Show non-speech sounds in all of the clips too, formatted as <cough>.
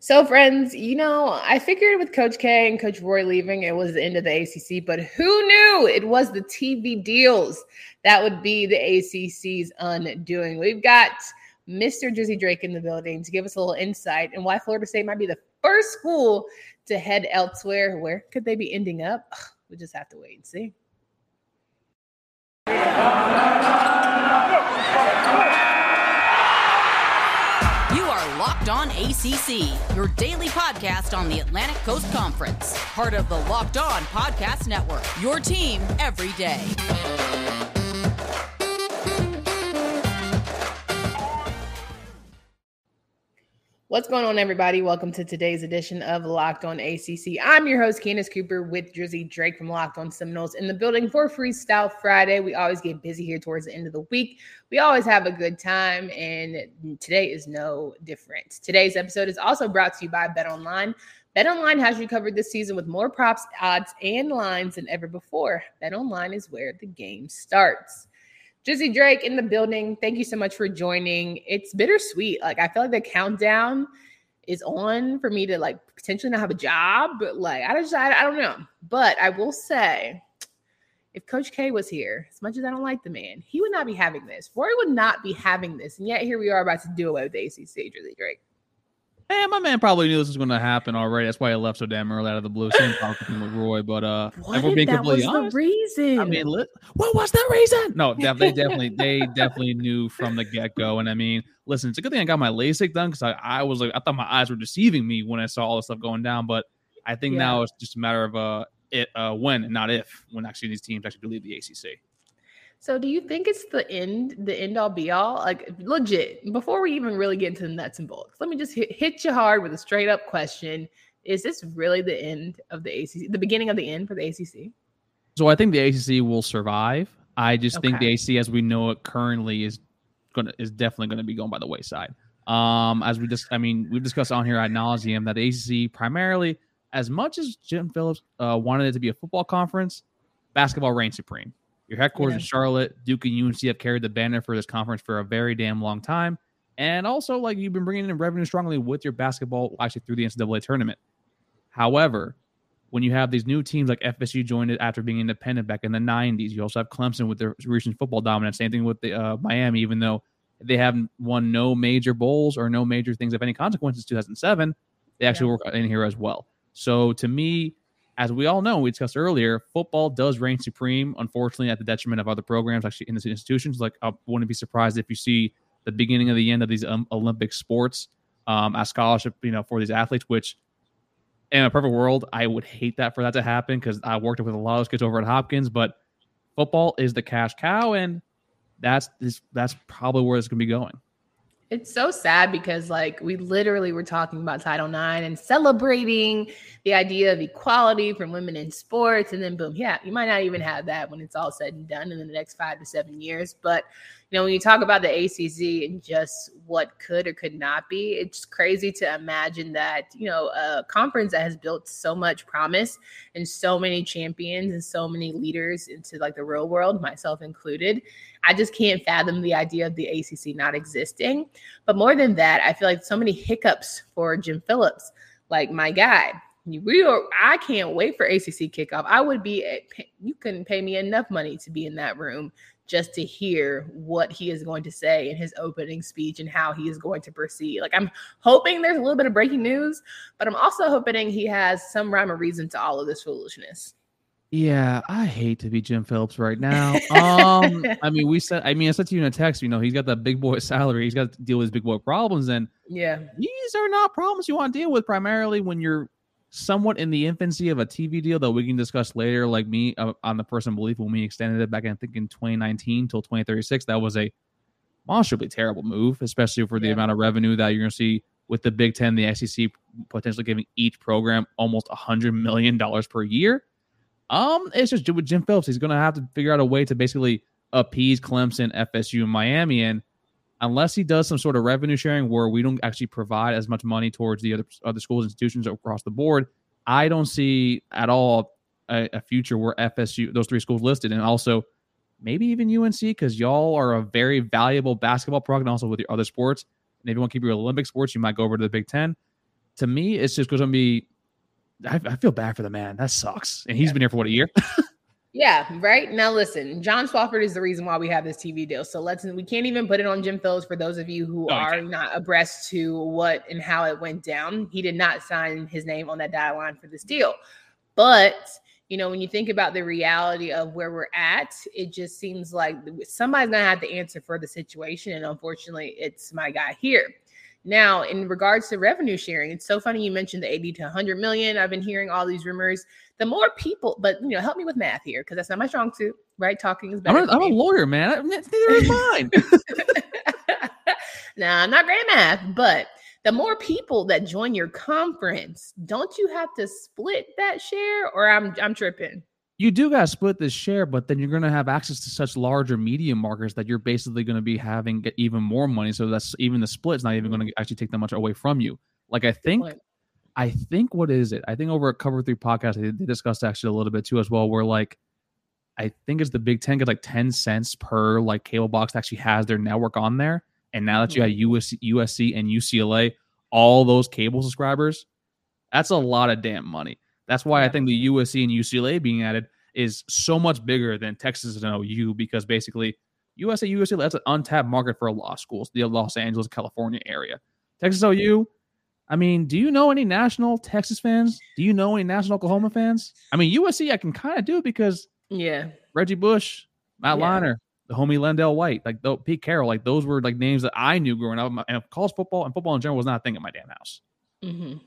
So, friends, you know, I figured with Coach K and Coach Roy leaving, it was the end of the ACC, but who knew it was the TV deals that would be the ACC's undoing? We've got Mr. Drizzy Drake in the building to give us a little insight and why Florida State might be the first school to head elsewhere. Where could they be ending up? We just have to wait and see. Locked On ACC, your daily podcast on the Atlantic Coast Conference. Part of the Locked On Podcast Network. Your team every day. What's going on, everybody? Welcome to today's edition of Locked On ACC. I'm your host, Candace Cooper, with Drizzy Drake from Locked On Seminoles in the building for Freestyle Friday. We always get busy here towards the end of the week. We always have a good time, and today is no different. Today's episode is also brought to you by Bet Online. Bet Online has you covered this season with more props, odds, and lines than ever before. Bet Online is where the game starts. Drizzy Drake in the building. Thank you so much for joining. It's bittersweet. Like I feel like the countdown is on for me to like potentially not have a job, but like I just I, I don't know. But I will say, if Coach K was here, as much as I don't like the man, he would not be having this. Roy would not be having this, and yet here we are about to do away with the ACC. Drake. Hey, my man probably knew this was going to happen already. That's why he left so damn early out of the blue. Same <sighs> problem with Roy, but uh, what if being that completely was honest, the reason? I mean, what was the reason? No, <laughs> they definitely, they definitely knew from the get go. And I mean, listen, it's a good thing I got my LASIK done because I, I was like, I thought my eyes were deceiving me when I saw all this stuff going down. But I think yeah. now it's just a matter of uh, it, uh, when and not if, when actually these teams actually leave the ACC. So do you think it's the end, the end all be all? Like legit, before we even really get into the nuts and bolts, let me just hit, hit you hard with a straight up question. Is this really the end of the ACC, the beginning of the end for the ACC? So I think the ACC will survive. I just okay. think the ACC as we know it currently is gonna is definitely gonna be going by the wayside. Um, as we just, I mean, we've discussed on here ad nauseum that the ACC primarily, as much as Jim Phillips uh, wanted it to be a football conference, basketball reigns supreme. Your headquarters yeah. in Charlotte, Duke and UNC have carried the banner for this conference for a very damn long time. And also, like you've been bringing in revenue strongly with your basketball, actually through the NCAA tournament. However, when you have these new teams like FSU joined it after being independent back in the 90s, you also have Clemson with their recent football dominance. Same thing with the uh, Miami, even though they haven't won no major bowls or no major things of any consequence since 2007, they actually yeah. work in here as well. So to me, as we all know, we discussed earlier, football does reign supreme, unfortunately, at the detriment of other programs actually in these institutions. Like, I wouldn't be surprised if you see the beginning of the end of these um, Olympic sports um, as scholarship, you know, for these athletes, which in a perfect world, I would hate that for that to happen because I worked with a lot of those kids over at Hopkins, but football is the cash cow, and that's this, that's probably where it's going to be going. It's so sad because, like, we literally were talking about Title IX and celebrating the idea of equality from women in sports. And then, boom, yeah, you might not even have that when it's all said and done in the next five to seven years. But you know, when you talk about the ACC and just what could or could not be, it's crazy to imagine that, you know, a conference that has built so much promise and so many champions and so many leaders into like the real world, myself included. I just can't fathom the idea of the ACC not existing. But more than that, I feel like so many hiccups for Jim Phillips, like my guy. We are, I can't wait for ACC kickoff. I would be, eh, you couldn't pay me enough money to be in that room just to hear what he is going to say in his opening speech and how he is going to proceed. Like I'm hoping there's a little bit of breaking news, but I'm also hoping he has some rhyme or reason to all of this foolishness. Yeah, I hate to be Jim Phillips right now. Um, <laughs> I mean, we said, I mean, I said to you in a text, you know, he's got that big boy <laughs> salary, he's got to deal with his big boy problems, and yeah, these are not problems you want to deal with primarily when you're somewhat in the infancy of a TV deal that we can discuss later. Like me uh, on the person belief when we extended it back, in, I think in 2019 till 2036, that was a monstrously terrible move, especially for the yeah. amount of revenue that you're going to see with the Big Ten, the SEC potentially giving each program almost a hundred million dollars per year. Um, it's just with Jim Phillips, he's going to have to figure out a way to basically appease Clemson, FSU, and Miami, and unless he does some sort of revenue sharing where we don't actually provide as much money towards the other other schools institutions across the board, I don't see at all a, a future where FSU those three schools listed and also maybe even UNC because y'all are a very valuable basketball program and also with your other sports. And if you want to keep your Olympic sports, you might go over to the Big Ten. to me, it's just going to be. I, I, feel bad for the man. That sucks. And he's yeah. been here for what a year. <laughs> yeah, right. Now listen, John Swofford is the reason why we have this TV deal. So let's we can't even put it on Jim Phillips for those of you who oh, are not abreast to what and how it went down. He did not sign his name on that dotted line for this deal. But you know, when you think about the reality of where we're at, it just seems like somebody's gonna have to answer for the situation. And unfortunately, it's my guy here. Now, in regards to revenue sharing, it's so funny you mentioned the 80 to 100 million. I've been hearing all these rumors. The more people, but you know, help me with math here because that's not my strong suit, right? Talking is better. I'm, a, I'm a lawyer, man. Neither is mine. now, I'm not great at math, but the more people that join your conference, don't you have to split that share? Or I'm I'm tripping. You do got to split this share, but then you're going to have access to such larger media markers that you're basically going to be having get even more money. So that's even the split's not even mm-hmm. going to actually take that much away from you. Like I think, I think what is it? I think over at Cover Three podcast they, they discussed actually a little bit too as well. Where like I think it's the Big Ten gets like ten cents per like cable box that actually has their network on there. And now that you mm-hmm. have USC, USC and UCLA, all those cable subscribers, that's a lot of damn money. That's why. I think the USC and UCLA being added is so much bigger than Texas and OU because basically USC, UCLA, that's an untapped market for law schools, the Los Angeles, California area. Texas OU, I mean, do you know any national Texas fans? Do you know any national Oklahoma fans? I mean, USC, I can kind of do because yeah, Reggie Bush, Matt yeah. Leinart, the homie LenDale White, like the, Pete Carroll, like those were like names that I knew growing up. And college football and football in general was not a thing in my damn house. Mm-hmm.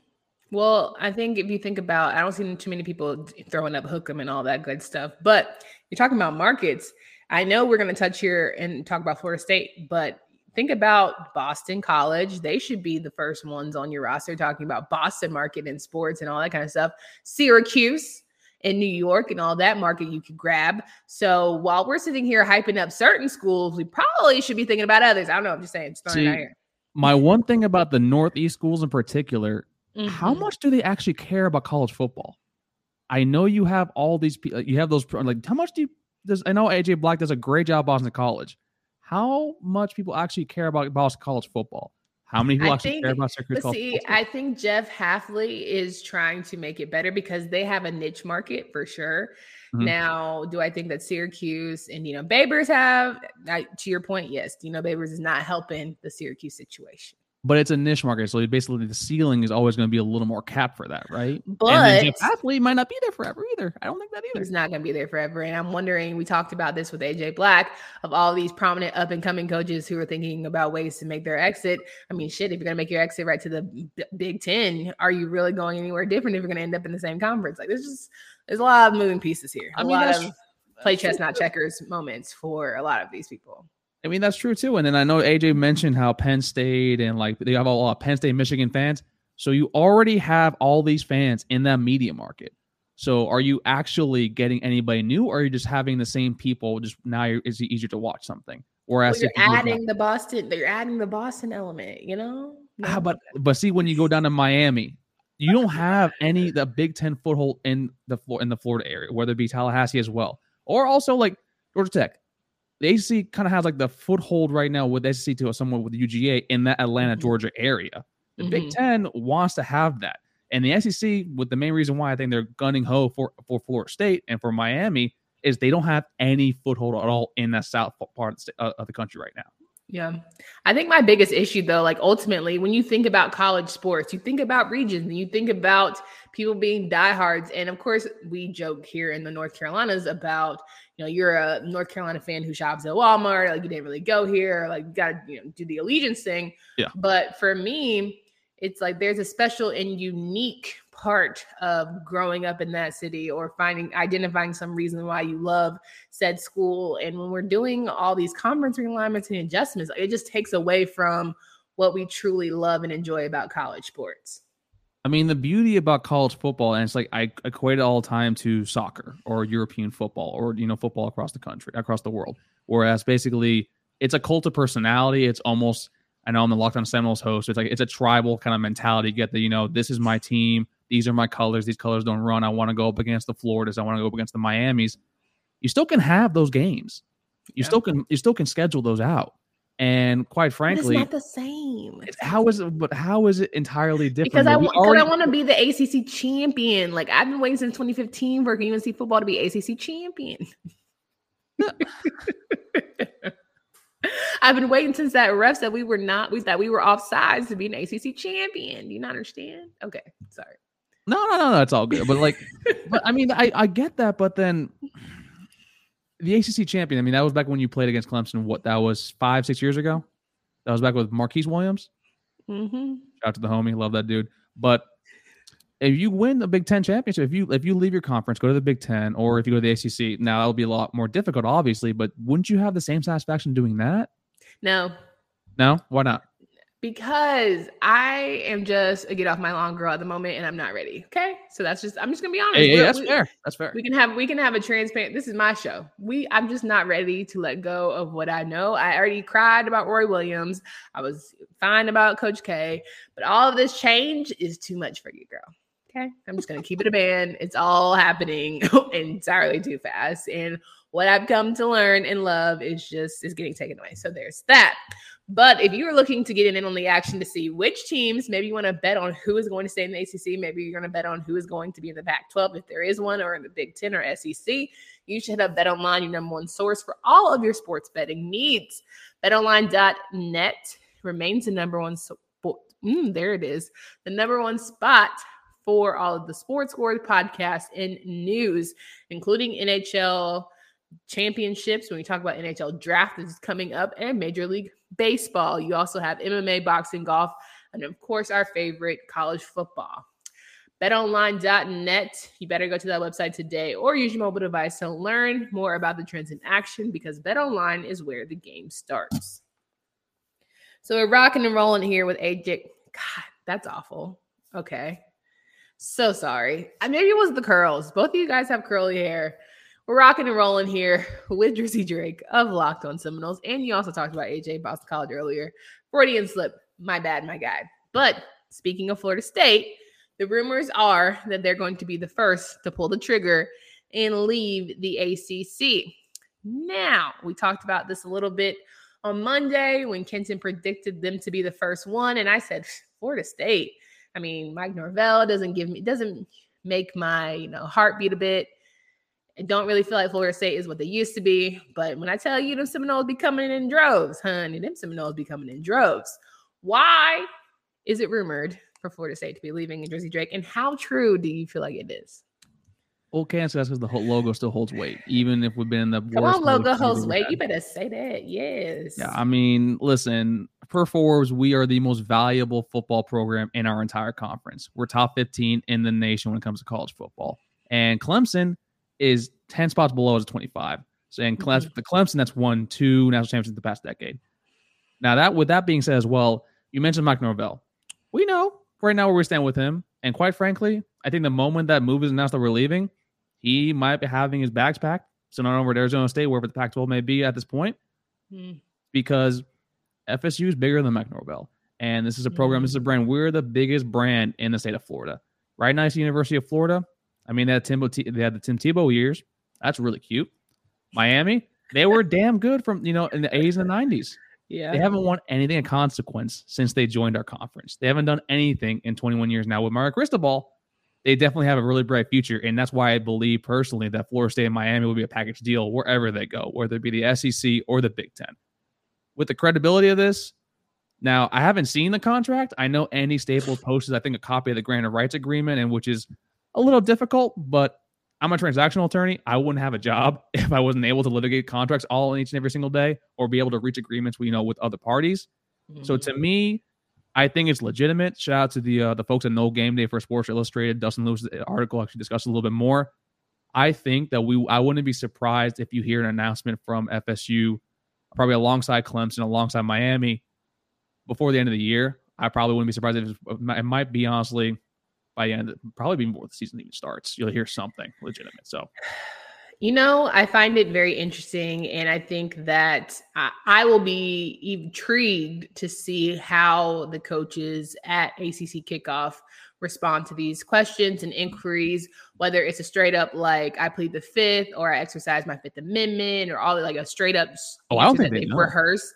Well, I think if you think about, I don't see too many people throwing up Hook'em and all that good stuff. But you're talking about markets. I know we're going to touch here and talk about Florida State, but think about Boston College. They should be the first ones on your roster talking about Boston market and sports and all that kind of stuff. Syracuse, in New York and all that market you could grab. So while we're sitting here hyping up certain schools, we probably should be thinking about others. I don't know. I'm just saying. Just See, here. My one thing about the Northeast schools in particular, mm-hmm. how much do they actually care about college football? I know you have all these people. You have those like how much do you? Does I know AJ Black does a great job Boston College. How much people actually care about Boston College football? How many people I actually think, care about Syracuse See, I think Jeff Hafley is trying to make it better because they have a niche market for sure. Mm-hmm. Now, do I think that Syracuse and Dino Babers have? I, to your point, yes. Dino Babers is not helping the Syracuse situation but it's a niche market, so basically the ceiling is always going to be a little more cap for that, right? But Jeff Hafley might not be there forever either. I don't think that either. He's not going to be there forever, and I'm wondering. We talked about this with AJ Black of all these prominent up and coming coaches who are thinking about ways to make their exit. I mean, shit, if you're going to make your exit right to the B- Big Ten, are you really going anywhere different if you're going to end up in the same conference? Like, there's just there's a lot of moving pieces here. A I mean, lot of play chess, not checkers moments for a lot of these people. I mean, that's true too. And then I know AJ mentioned how Penn State and like they have a lot of Penn State, Michigan fans. So you already have all these fans in that media market. So are you actually getting anybody new, or are you just having the same people? Just now, is it easier to watch something? Whereas well, you're adding the Boston, you're adding the Boston element. You know. No. Ah, but but see, when you go down to Miami, you don't have any the Big Ten foothold in the floor in the Florida area, whether it be Tallahassee as well, or also like Georgia Tech the ACC kind of has like the foothold right now with SEC to someone with UGA in that Atlanta, mm-hmm. Georgia area. The mm-hmm. Big Ten wants to have that. And the SEC, with the main reason why I think they're gunning ho for, for Florida State and for Miami, is they don't have any foothold at all in that south part of the, uh, of the country right now. Yeah. I think my biggest issue, though, like ultimately, when you think about college sports, you think about regions and you think about people being diehards. And of course, we joke here in the North Carolinas about, you know, you're a North Carolina fan who shops at Walmart, like you didn't really go here, like you got to, you know, do the allegiance thing. Yeah. But for me, it's like there's a special and unique part of growing up in that city or finding identifying some reason why you love said school and when we're doing all these conference realignments and adjustments it just takes away from what we truly love and enjoy about college sports I mean, the beauty about college football, and it's like I equate it all the time to soccer or European football or you know football across the country, across the world. Whereas basically, it's a cult of personality. It's almost I know I'm the Locked On Seminoles host. It's like it's a tribal kind of mentality. You get the you know this is my team. These are my colors. These colors don't run. I want to go up against the Floridas. I want to go up against the Miamis. You still can have those games. You yeah. still can you still can schedule those out. And quite frankly, it's not the same. how is it? But how is it entirely different? Because I want, already- I want to be the ACC champion. Like I've been waiting since 2015 for UNC football to be ACC champion. <laughs> I've been waiting since that ref said we were not we that we were off sides to be an ACC champion. Do you not understand? Okay, sorry. No, no, no, no, it's all good. But like, but I mean, I I get that, but then the ACC champion. I mean, that was back when you played against Clemson. What that was five, six years ago. That was back with Marquise Williams. Mm-hmm. Shout out to the homie, love that dude. But if you win the Big Ten championship, if you if you leave your conference, go to the Big Ten, or if you go to the ACC, now that'll be a lot more difficult, obviously. But wouldn't you have the same satisfaction doing that? No. No, why not? Because I am just a get off my lawn girl at the moment, and I'm not ready. Okay, so that's just I'm just gonna be honest. Hey, hey that's we, fair. That's fair. We can have we can have a transparent. This is my show. We I'm just not ready to let go of what I know. I already cried about Roy Williams. I was fine about Coach K, but all of this change is too much for you, girl. Okay. I'm just going to keep it a band. It's all happening <laughs> entirely too fast. And what I've come to learn and love is just is getting taken away. So there's that. But if you're looking to get in on the action to see which teams, maybe you want to bet on who is going to stay in the ACC, maybe you're going to bet on who is going to be in the Pac 12, if there is one, or in the Big 10 or SEC, you should have Bet Online, your number one source for all of your sports betting needs. BetOnline.net remains the number one. So, mm, there it is, the number one spot for all of the Sports Wars podcasts and news, including NHL championships. When we talk about NHL draft, this is coming up, and Major League Baseball. You also have MMA, boxing, golf, and of course, our favorite college football. BetOnline.net. You better go to that website today or use your mobile device to learn more about the trends in action because BetOnline is where the game starts. So we're rocking and rolling here with AJ. God, that's awful. Okay. So sorry. I Maybe it was the curls. Both of you guys have curly hair. We're rocking and rolling here with Drizzy Drake of Locked On Seminoles. And you also talked about AJ Boston College earlier. Freudian slip. My bad, my guy. But speaking of Florida State, the rumors are that they're going to be the first to pull the trigger and leave the ACC. Now, we talked about this a little bit on Monday when Kenton predicted them to be the first one. And I said, Florida State I mean, Mike Norvell doesn't give me doesn't make my you know heart beat a bit. I don't really feel like Florida State is what they used to be. But when I tell you them Seminoles be coming in droves, honey, them Seminoles be coming in droves. Why is it rumored for Florida State to be leaving in Drizzy Drake? And how true do you feel like it is? Okay, so that's because the logo still holds weight, even if we've been in the Come on, logo holds weight. You better say that. Yes. Yeah, I mean, listen, per Forbes, we are the most valuable football program in our entire conference. We're top 15 in the nation when it comes to college football. And Clemson is 10 spots below us 25. So and Clemson, mm-hmm. the Clemson that's won two national championships the past decade. Now that with that being said as well, you mentioned Mike Norvell. We know right now where we stand with him. And quite frankly, I think the moment that move is announced that we're leaving, he might be having his bags packed, so not over at Arizona State, wherever the Pac-12 may be at this point, mm. because FSU is bigger than Mike Norvell, and this is a program, mm. this is a brand. We're the biggest brand in the state of Florida. Right now, it's the University of Florida. I mean, they had Tim, they had the Tim Tebow years. That's really cute. Miami, they were damn good from you know in the 80s and the 90s. Yeah. They haven't won anything of consequence since they joined our conference. They haven't done anything in 21 years now. With Mario Cristobal, they definitely have a really bright future. And that's why I believe personally that Florida State and Miami will be a package deal wherever they go, whether it be the SEC or the Big Ten. With the credibility of this, now I haven't seen the contract. I know Andy Staples posted, I think, a copy of the grant of rights agreement, and which is a little difficult, but I'm a transactional attorney. I wouldn't have a job <laughs> if I wasn't able to litigate contracts all in each and every single day or be able to reach agreements, you know, with other parties. Mm-hmm. So to me, I think it's legitimate. Shout out to the uh, the folks at Nole Gameday for Sports Illustrated. Dustin Lewis' article actually discussed a little bit more. I think that we I wouldn't be surprised if you hear an announcement from FSU, probably alongside Clemson, alongside Miami, before the end of the year. I probably wouldn't be surprised if it might be honestly by the end, probably be before the season even starts. You'll hear something legitimate. So you know, I find it very interesting. And I think that I, I, will be intrigued to see how the coaches at ACC kickoff respond to these questions and inquiries, whether it's a straight up like I plead the fifth or I exercise my fifth amendment or all like a straight up. Oh, I don't think they rehearsed.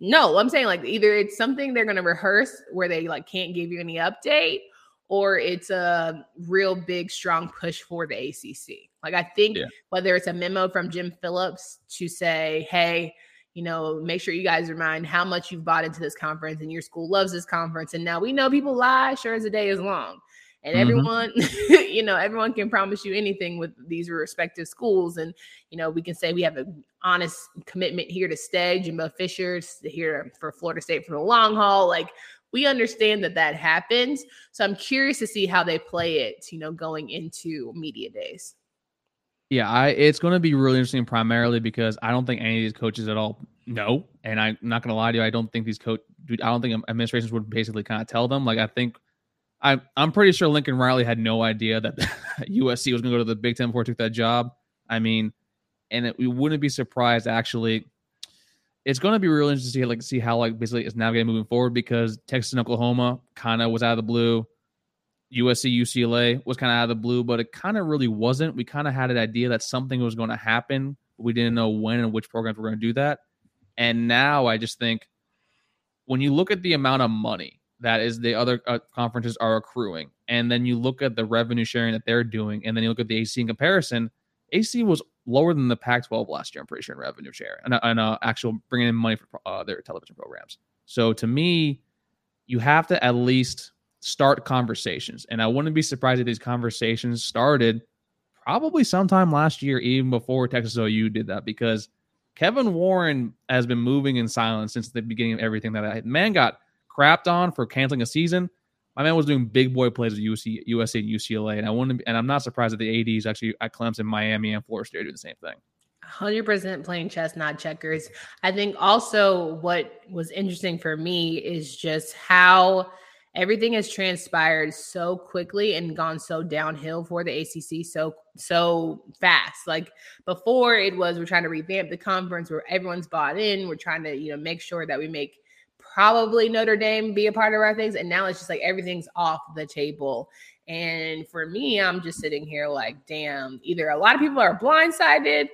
No, I'm saying like either it's something they're going to rehearse where they like can't give you any update, or it's a real big strong push for the ACC. Like I think yeah. whether it's a memo from Jim Phillips to say, "Hey, you know, make sure you guys remind how much you've bought into this conference and your school loves this conference." And now we know people lie, sure as the day is long. And mm-hmm. everyone, <laughs> you know, everyone can promise you anything with these respective schools. And, you know, we can say we have an honest commitment here to stay. Jimbo Fisher's here for Florida State for the long haul. Like, we understand that that happens. So I'm curious to see how they play it, you know, going into media days. Yeah, I it's going to be really interesting primarily because I don't think any of these coaches at all know, and I'm not going to lie to you. I don't think these coach, I don't think administrations would basically kind of tell them. Like I think I'm I'm pretty sure Lincoln Riley had no idea that <laughs> USC was going to go to the Big Ten before he took that job. I mean, and it, we wouldn't be surprised actually. It's going to be really interesting to see like see how like basically it's navigating moving forward because Texas and Oklahoma kind of was out of the blue. USC UCLA was kind of out of the blue, but it kind of really wasn't. We kind of had an idea that something was going to happen. But we didn't know when and which programs were going to do that. And now I just think when you look at the amount of money that is the other uh, conferences are accruing. And then you look at the revenue sharing that they're doing, and then you look at the AC in comparison. AC was lower than the Pac-12 last year. I'm pretty sure in revenue share and, and uh, actual bringing in money for uh, their television programs. So to me, you have to at least start conversations, and I wouldn't be surprised if these conversations started probably sometime last year, even before Texas OU did that, because Kevin Warren has been moving in silence since the beginning of everything that I, man got crapped on for canceling a season. My man was doing big boy plays at UC, USC and UCLA, and I wouldn't, and I'm not surprised that the ADs actually at Clemson, Miami, and Florida State are doing the same thing. 100% playing chess, not checkers. I think also what was interesting for me is just how everything has transpired so quickly and gone so downhill for the ACC so so fast. Like before, it was we're trying to revamp the conference where everyone's bought in. We're trying to you know make sure that we make probably Notre Dame be a part of our things. And now it's just like everything's off the table. And for me, I'm just sitting here like, damn, either a lot of people are blindsided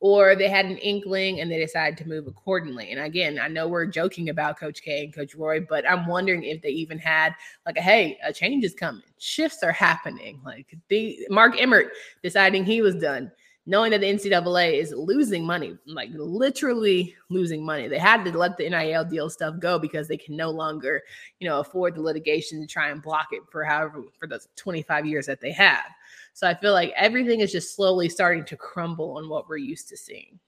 or they had an inkling and they decided to move accordingly. And again, I know we're joking about Coach K and Coach Roy, but I'm wondering if they even had like a hey, a change is coming, shifts are happening. Like the Mark Emmert deciding he was done knowing that the NCAA is losing money, like literally losing money. They had to let the NIL deal stuff go because they can no longer, you know, afford the litigation to try and block it for however for those 25 years that they have. So I feel like everything is just slowly starting to crumble on what we're used to seeing.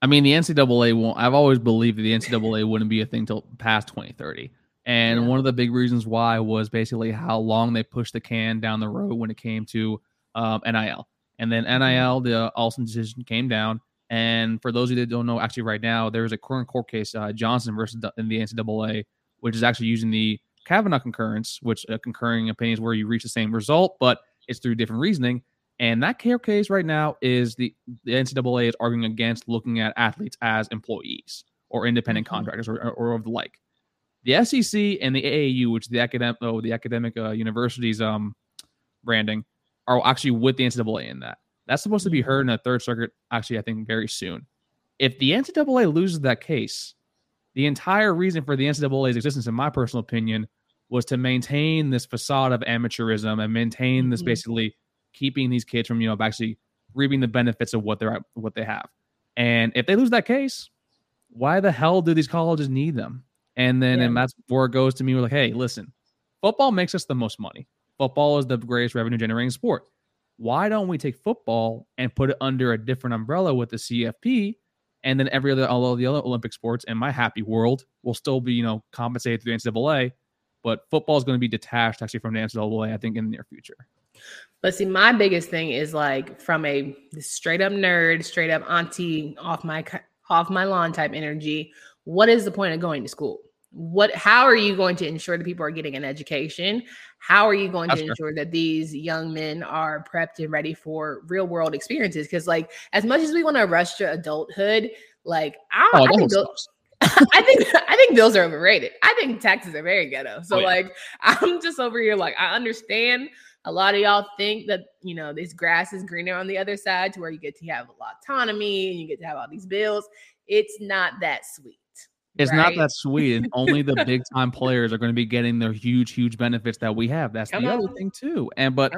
I mean, the NCAA won't. I've always believed that the NCAA <laughs> wouldn't be a thing till past 2030. And yeah. one of the big reasons why was basically how long they pushed the can down the road when it came to um, NIL and then mm-hmm. NIL, the Alston decision came down. And for those of you that don't know, actually, right now, there is a current court case, uh, Johnson versus the, in the NCAA, which is actually using the Kavanaugh concurrence, which uh, concurring opinions where you reach the same result, but it's through different reasoning. And that court case right now is the, the NCAA is arguing against looking at athletes as employees or independent mm-hmm. contractors or, or, or, of the like. The SEC and the AAU, which the academic, oh, the academic uh, universities um, branding, are actually with the NCAA in that. That's supposed to be heard in a third circuit, actually, I think very soon. If the NCAA loses that case, the entire reason for the NCAA's existence, in my personal opinion, was to maintain this facade of amateurism and maintain this mm-hmm. basically keeping these kids from, you know, actually reaping the benefits of what they're what they have. And if they lose that case, why the hell do these colleges need them? And then yeah. and that's where it goes to me. We're like, hey, listen, football makes us the most money. Football is the greatest revenue generating sport. Why don't we take football and put it under a different umbrella with the CFP? And then every other, all of the other Olympic sports in my happy world will still be, you know, compensated through the NCAA. But football is going to be detached actually from the NCAA, I think, in the near future. But see, my biggest thing is like from a straight up nerd, straight up auntie off my off my lawn type energy. What is the point of going to school? What how are you going to ensure that people are getting an education how are you going That's to fair. ensure that these young men are prepped and ready for real world experiences because like as much as we want to rush to adulthood like I, oh, I think those, <laughs> I think I think bills are overrated. I think taxes are very ghetto. So oh, yeah. like I'm just over here like I understand a lot of y'all think that you know this grass is greener on the other side to where you get to have a lot of autonomy and you get to have all these bills. It's not that sweet It's right? not that sweet, and only the big <laughs> time players are going to be getting their huge, huge benefits that we have. That's Come the on. other thing too. And but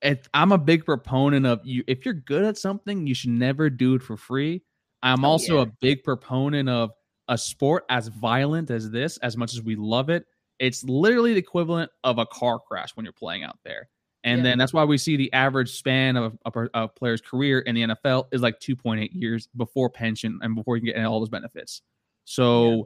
it, I'm a big proponent of you. If you're good at something, you should never do it for free. I'm oh, also yeah. a big proponent of a sport as violent as this. As much as we love it, it's literally the equivalent of a car crash when you're playing out there. And yeah. then that's why we see the average span of a, a, player's career in the NFL is like 2.8 years before pension and before you can get all those benefits. So yeah.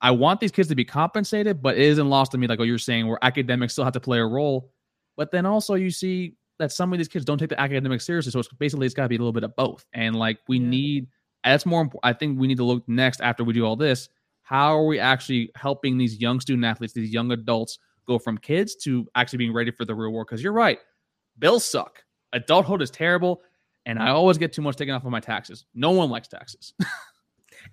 I want these kids to be compensated, but it isn't lost to me, like what you're saying, where academics still have to play a role. But then also you see that some of these kids don't take the academics seriously. So it's basically it's got to be a little bit of both. And like we yeah. need that's more important. I think we need to look next after we do all this. How are we actually helping these young student athletes, these young adults? go from kids to actually being ready for the real world. Because you're right, bills suck. Adulthood is terrible, and I always get too much taken off of my taxes. No one likes taxes. <laughs>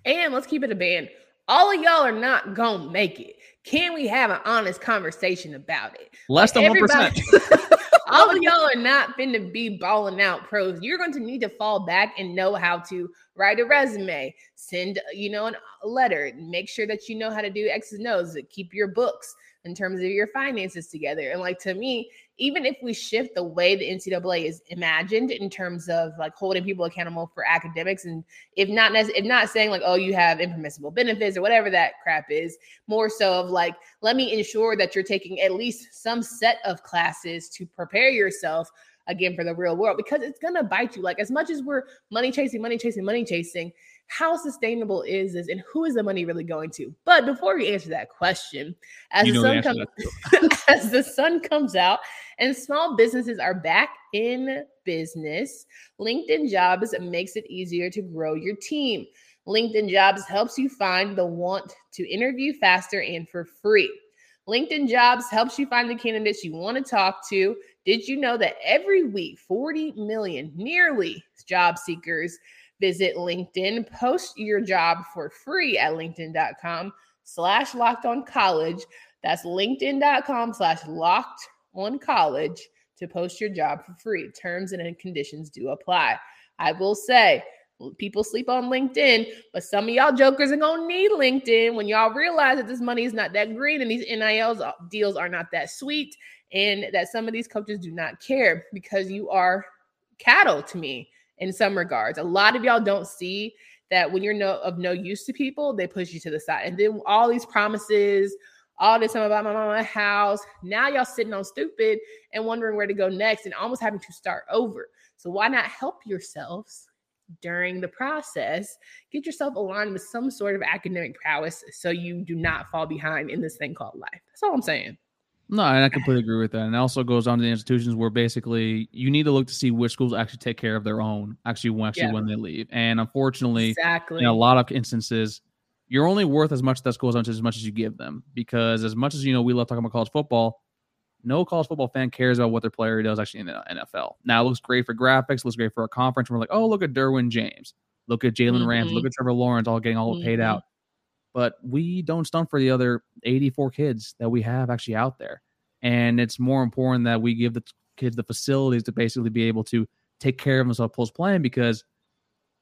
and let's keep it a band. All of y'all are not gonna make it. Can we have an honest conversation about it? Less like than one percent. <laughs> all of y'all are not finna be balling out pros. You're going to need to fall back and know how to write a resume, send you know a letter, make sure that you know how to do X's and O's, keep your books, in terms of your finances together. And like to me, even if we shift the way the NCAA is imagined in terms of like holding people accountable for academics, and if not if not saying like oh you have impermissible benefits or whatever that crap is, more so of like let me ensure that you're taking at least some set of classes to prepare yourself again for the real world because it's gonna bite you. Like as much as we're money chasing, money chasing, money chasing, how sustainable is this and who is the money really going to? But before we answer that question, as you the sun comes <laughs> as the sun comes out and small businesses are back in business, LinkedIn Jobs makes it easier to grow your team. LinkedIn Jobs helps you find the want to interview faster and for free. LinkedIn Jobs helps you find the candidates you want to talk to. Did you know that every week 40 million nearly job seekers Visit LinkedIn, post your job for free at linkedin.com slash locked on college. That's linkedin.com slash locked on college to post your job for free. Terms and conditions do apply. I will say, people sleep on LinkedIn, but some of y'all jokers are gonna need LinkedIn when y'all realize that this money is not that green and these NILs uh, deals are not that sweet, and that some of these coaches do not care because you are cattle to me in some regards. A lot of y'all don't see that when you're no of no use to people, they push you to the side. And then all these promises, all this time about my mama house. Now y'all sitting on stupid and wondering where to go next and almost having to start over. So why not help yourselves during the process? Get yourself aligned with some sort of academic prowess so you do not fall behind in this thing called life. That's all I'm saying. No, and I completely agree with that. And it also goes on to the institutions where basically you need to look to see which schools actually take care of their own actually when actually yeah. when they leave. And unfortunately, exactly in a lot of instances, you're only worth as much that schools on as much as you give them. Because as much as you know we love talking about college football, no college football fan cares about what their player does actually in the NFL. Now it looks great for graphics, looks great for a conference. We're like, oh, look at Derwin James, look at Jalen mm-hmm. Rams, look at Trevor Lawrence, all getting all mm-hmm. paid out but we don't stunt for the other 84 kids that we have actually out there. And it's more important that we give the kids the facilities to basically be able to take care of themselves post playing because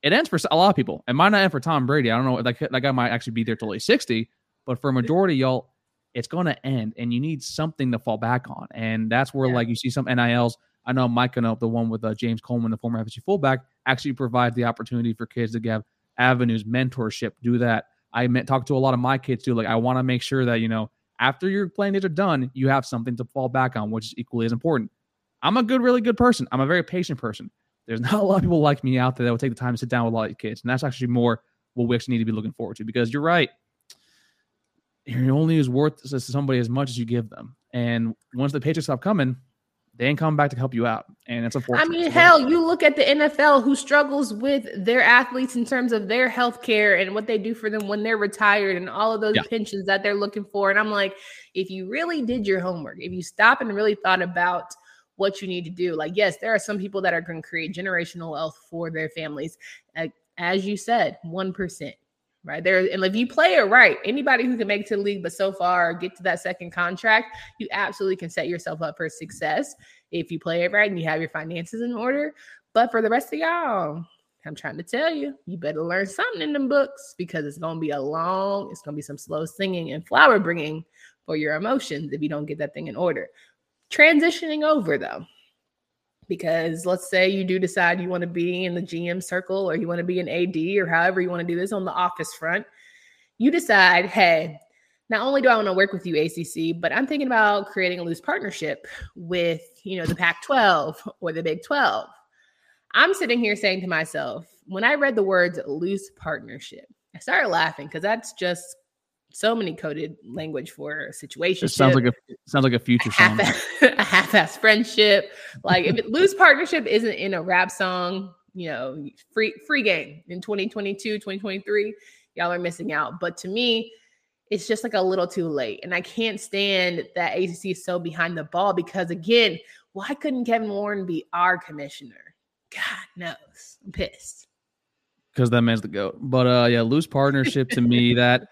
it ends for a lot of people. It might not end for Tom Brady. I don't know. That, that guy might actually be there till he's 60, but for a majority y'all, it's going to end and you need something to fall back on. And that's where, yeah. like, you see some NILs. I know Mike know the one with uh, James Coleman, the former FSU fullback, actually provides the opportunity for kids to have avenues, mentorship, do that. I met, talk to a lot of my kids too. Like, I want to make sure that, you know, after your playing days are done, you have something to fall back on, which is equally as important. I'm a good, really good person. I'm a very patient person. There's <laughs> not a lot of people like me out there that will take the time to sit down with a lot of kids. And that's actually more what we actually need to be looking forward to because you're right. You're only as worth to somebody as much as you give them. And once the paychecks stop coming, they ain't coming back to help you out. And it's unfortunate. I mean, hell, you look at the NFL who struggles with their athletes in terms of their health care and what they do for them when they're retired and all of those yeah. pensions that they're looking for. And I'm like, if you really did your homework, if you stop and really thought about what you need to do, like, yes, there are some people that are going to create generational wealth for their families. As you said, 1% right there. And if you play it right, anybody who can make it to the league, but so far get to that second contract, you absolutely can set yourself up for success if you play it right and you have your finances in order. But for the rest of y'all, I'm trying to tell you, you better learn something in them books because it's going to be a long, it's going to be some slow singing and flower bringing for your emotions if you don't get that thing in order. Transitioning over though, because let's say you do decide you want to be in the GM circle or you want to be an AD or however you want to do this on the office front, you decide, hey, not only do I want to work with you, ACC, but I'm thinking about creating a loose partnership with, you know, the Pac 12 or the Big 12. I'm sitting here saying to myself, when I read the words loose partnership, I started laughing because that's just so many coded language for a situation. It sounds like a sounds like a future song. <laughs> a half-ass friendship. Like if it, loose partnership isn't in a rap song, you know, free free game in 2022, 2023, y'all are missing out. But to me, it's just like a little too late. And I can't stand that ACC is so behind the ball because again, why couldn't Kevin Warren be our commissioner? God knows. I'm pissed. Because that man's the goat. But uh yeah, loose partnership to me that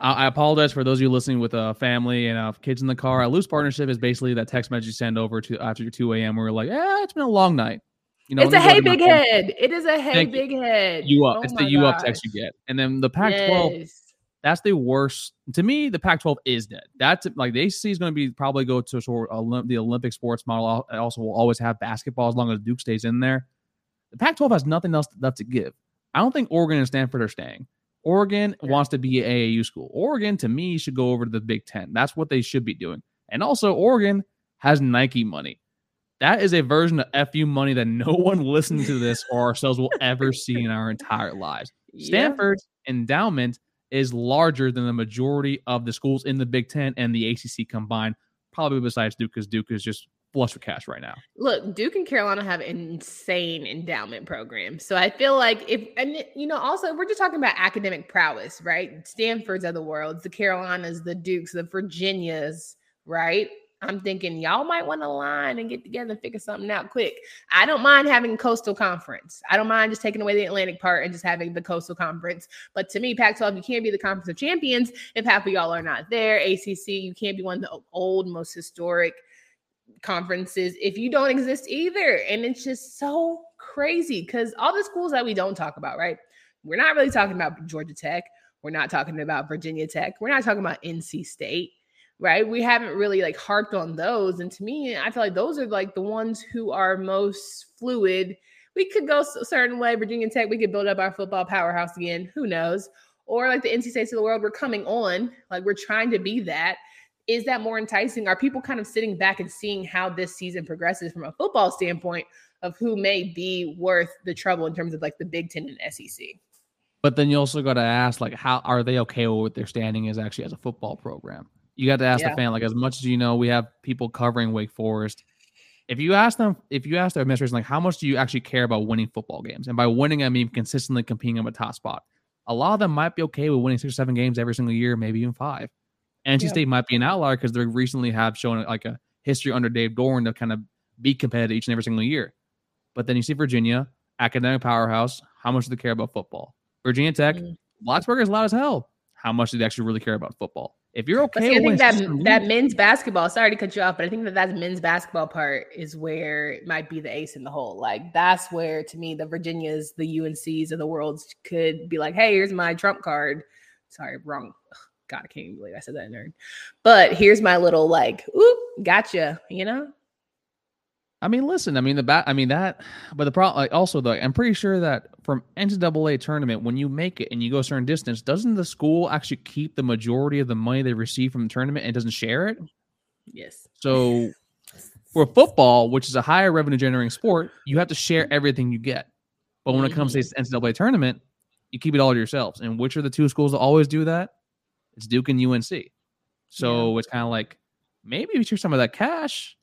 I apologize for those of you listening with a family and uh, kids in the car. A loose partnership is basically that text message you send over to after your 2 a.m. where you're like, yeah, it's been a long night. You know, it's a hey big head. It is a hey Thank big you. head. You up. Oh it's the you up text you get. And then the Pac 12, yes. that's the worst. To me, the Pac 12 is dead. That's like the ACC is going to be probably go to sort of the Olympic sports model. Also will always have basketball as long as Duke stays in there. The Pac 12 has nothing else left to give. I don't think Oregon and Stanford are staying. Oregon wants to be an AAU school. Oregon, to me, should go over to the Big Ten. That's what they should be doing. And also, Oregon has Nike money. That is a version of FU money that no <laughs> one listening to this or ourselves will ever see in our entire lives. Yeah. Stanford's endowment is larger than the majority of the schools in the Big Ten and the ACC combined, probably besides Duke, because Duke is just flush with cash right now. Look, Duke and Carolina have insane endowment programs. So I feel like if and you know, also we're just talking about academic prowess, right? Stanford's of the world, the Carolinas, the Dukes, the Virginias, right? I'm thinking y'all might want to line and get together and figure something out quick. I don't mind having coastal conference. I don't mind just taking away the Atlantic part and just having the coastal conference. But to me, Pac-12, you can't be the conference of champions if half of y'all are not there. ACC, you can't be one of the old, most historic conferences if you don't exist either. And it's just so crazy because all the schools that we don't talk about, right? We're not really talking about Georgia Tech. We're not talking about Virginia Tech. We're not talking about NC State, right? We haven't really like harped on those. And to me, I feel like those are like the ones who are most fluid. We could go a certain way. Virginia Tech, we could build up our football powerhouse again. Who knows? Or like the NC States of the world, we're coming on. Like we're trying to be that is that more enticing? Are people kind of sitting back and seeing how this season progresses from a football standpoint of who may be worth the trouble in terms of like the Big Ten and SEC? But then you also got to ask, like, how are they okay with what their standing is actually as a football program? You got to ask yeah. the fan, like, as much as you know, we have people covering Wake Forest. If you ask them, if you ask their administration, like, how much do you actually care about winning football games? And by winning, I mean consistently competing in a top spot. A lot of them might be okay with winning six or seven games every single year, maybe even five. NC yeah. State might be an outlier because they recently have shown like a history under Dave Doeren to kind of be competitive each and every single year. But then you see Virginia, academic powerhouse. How much do they care about football? Virginia Tech, mm-hmm. Blacksburg is loud as hell. How much do they actually really care about football? If you're okay, see, I think that that men's basketball. Sorry to cut you off, but I think that that men's basketball part is where it might be the ace in the hole. Like that's where, to me, the Virginias, the UNCs of the world could be like, "Hey, here's my trump card." Sorry, wrong. God, I can't even believe I said that nerd. But here's my little like, oop, gotcha, you know? I mean, listen, I mean the bat I mean that but the problem like also though, I'm pretty sure that from NCAA tournament, when you make it and you go a certain distance, doesn't the school actually keep the majority of the money they receive from the tournament and doesn't share it? Yes. So <laughs> for football, which is a higher revenue generating sport, you have to share everything you get. But when it comes to mm-hmm. NCAA tournament, you keep it all to yourselves. And which are the two schools that always do that? It's Duke and UNC. So yeah. it's kind of like maybe if you some of that cash,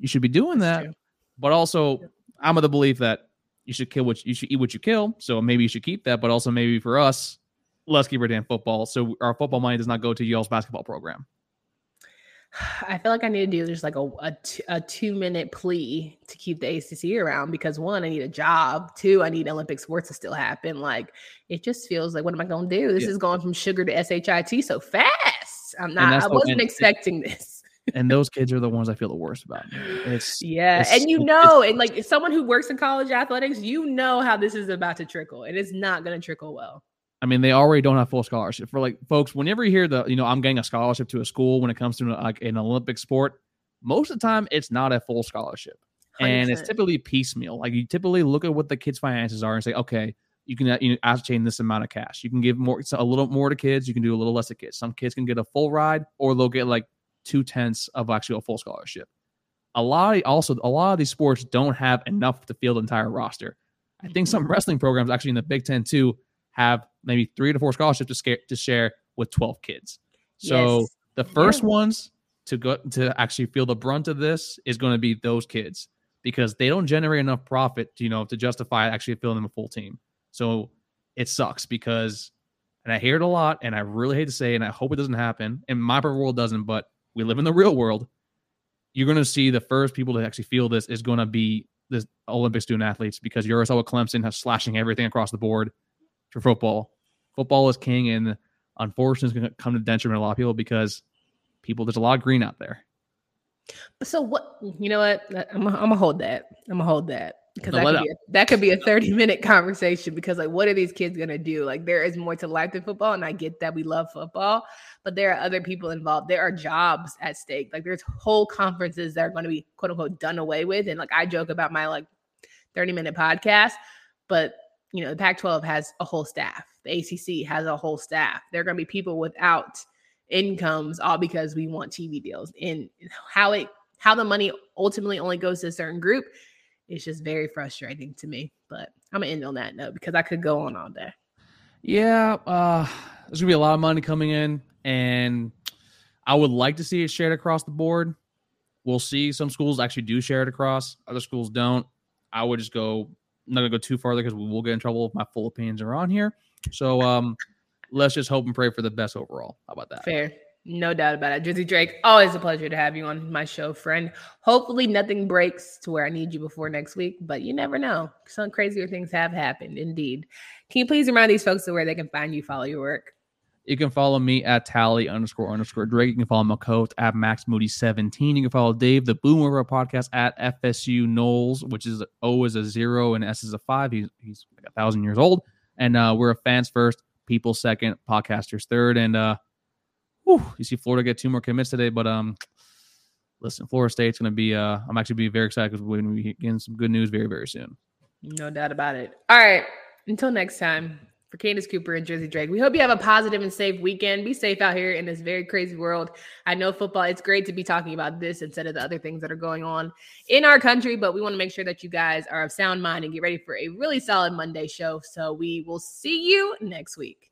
you should be doing That's that. True. But also, I'm of the belief that you should kill what you should eat what you kill. So maybe you should keep that. But also maybe for us, let's keep our damn football. So our football money does not go to Yale's basketball program. I feel like I need to do just like a, a, t- a two minute plea to keep the ACC around because one, I need a job. Two, I need Olympic sports to still happen. Like it just feels like, what am I going to do? This yeah. is going from sugar to SHIT so fast. I'm not, I wasn't expecting this. and those kids are the ones I feel the worst about. It's yeah, it's, and you know, and like someone who works in college athletics, you know how this is about to trickle, and it's not going to trickle well. I mean, they already don't have full scholarship for like folks. Whenever you hear the, you know, I'm getting a scholarship to a school when it comes to like an Olympic sport, most of the time it's not a full scholarship, 100%. and it's typically piecemeal. Like you typically look at what the kids' finances are and say, okay, you can you know, ascertain this amount of cash. You can give more, a little more to kids. You can do a little less to kids. Some kids can get a full ride, or they'll get like two tenths of actually a full scholarship. A lot of, also a lot of these sports don't have enough to field the entire roster. I think some mm-hmm. wrestling programs actually in the Big Ten too have maybe three to four scholarships to, scare, to share with 12 kids. So yes. the first yeah. ones to go to actually feel the brunt of this is going to be those kids because they don't generate enough profit to, you know, to justify actually filling them a full team. So it sucks because, and I hear it a lot, and I really hate to say, and I hope it doesn't happen. And my perfect world doesn't, but we live in the real world. You're going to see the first people to actually feel this is going to be the Olympic student athletes because USL Clemson has slashing everything across the board for football. Football is king, and unfortunately, it's going to come to the detriment of a lot of people because people there's a lot of green out there. So what? You know what? I'm, I'm gonna hold that. I'm gonna hold that because that could, be a, that could be a 30 minute <laughs> conversation because like what are these kids going to do like there is more to life than football and i get that we love football but there are other people involved there are jobs at stake like there's whole conferences that are going to be quote unquote done away with and like i joke about my like 30 minute podcast but you know, the Pac 12 has a whole staff, the ACC has a whole staff. There are going to be people without incomes all because we want TV deals. And how it, how the money ultimately only goes to a certain group is just very frustrating to me. But I'm gonna end on that note because I could go on all day. Yeah, uh, there's gonna be a lot of money coming in, and I would like to see it shared across the board. We'll see. Some schools actually do share it across, other schools don't. I would just go I'm not gonna go too farther because we will get in trouble if my full opinions are on here. So um, let's just hope and pray for the best overall. How about that? Fair. No doubt about it. Drizzy Drake, always a pleasure to have you on my show, friend. Hopefully, nothing breaks to where I need you before next week, but you never know. Some crazier things have happened, indeed. Can you please remind these folks of where they can find you, follow your work? You can follow me at tally underscore underscore Drake. You can follow my coach at Max Moody 17. You can follow Dave, the Boomer podcast at FSU Noles, which is O is a zero and S is a five. He's, he's like a thousand years old. And uh, we're a fans first, people second, podcasters third. And uh, whew, you see Florida get two more commits today, but um, listen, Florida State's going to be. Uh, I'm actually be very excited because we're going to be getting some good news very very soon. No doubt about it. All right, until next time for Candace Cooper and Drizzy Drake. We hope you have a positive and safe weekend. Be safe out here in this very crazy world. I know football, it's great to be talking about this instead of the other things that are going on in our country, but we want to make sure that you guys are of sound mind and get ready for a really solid Monday show. So we will see you next week.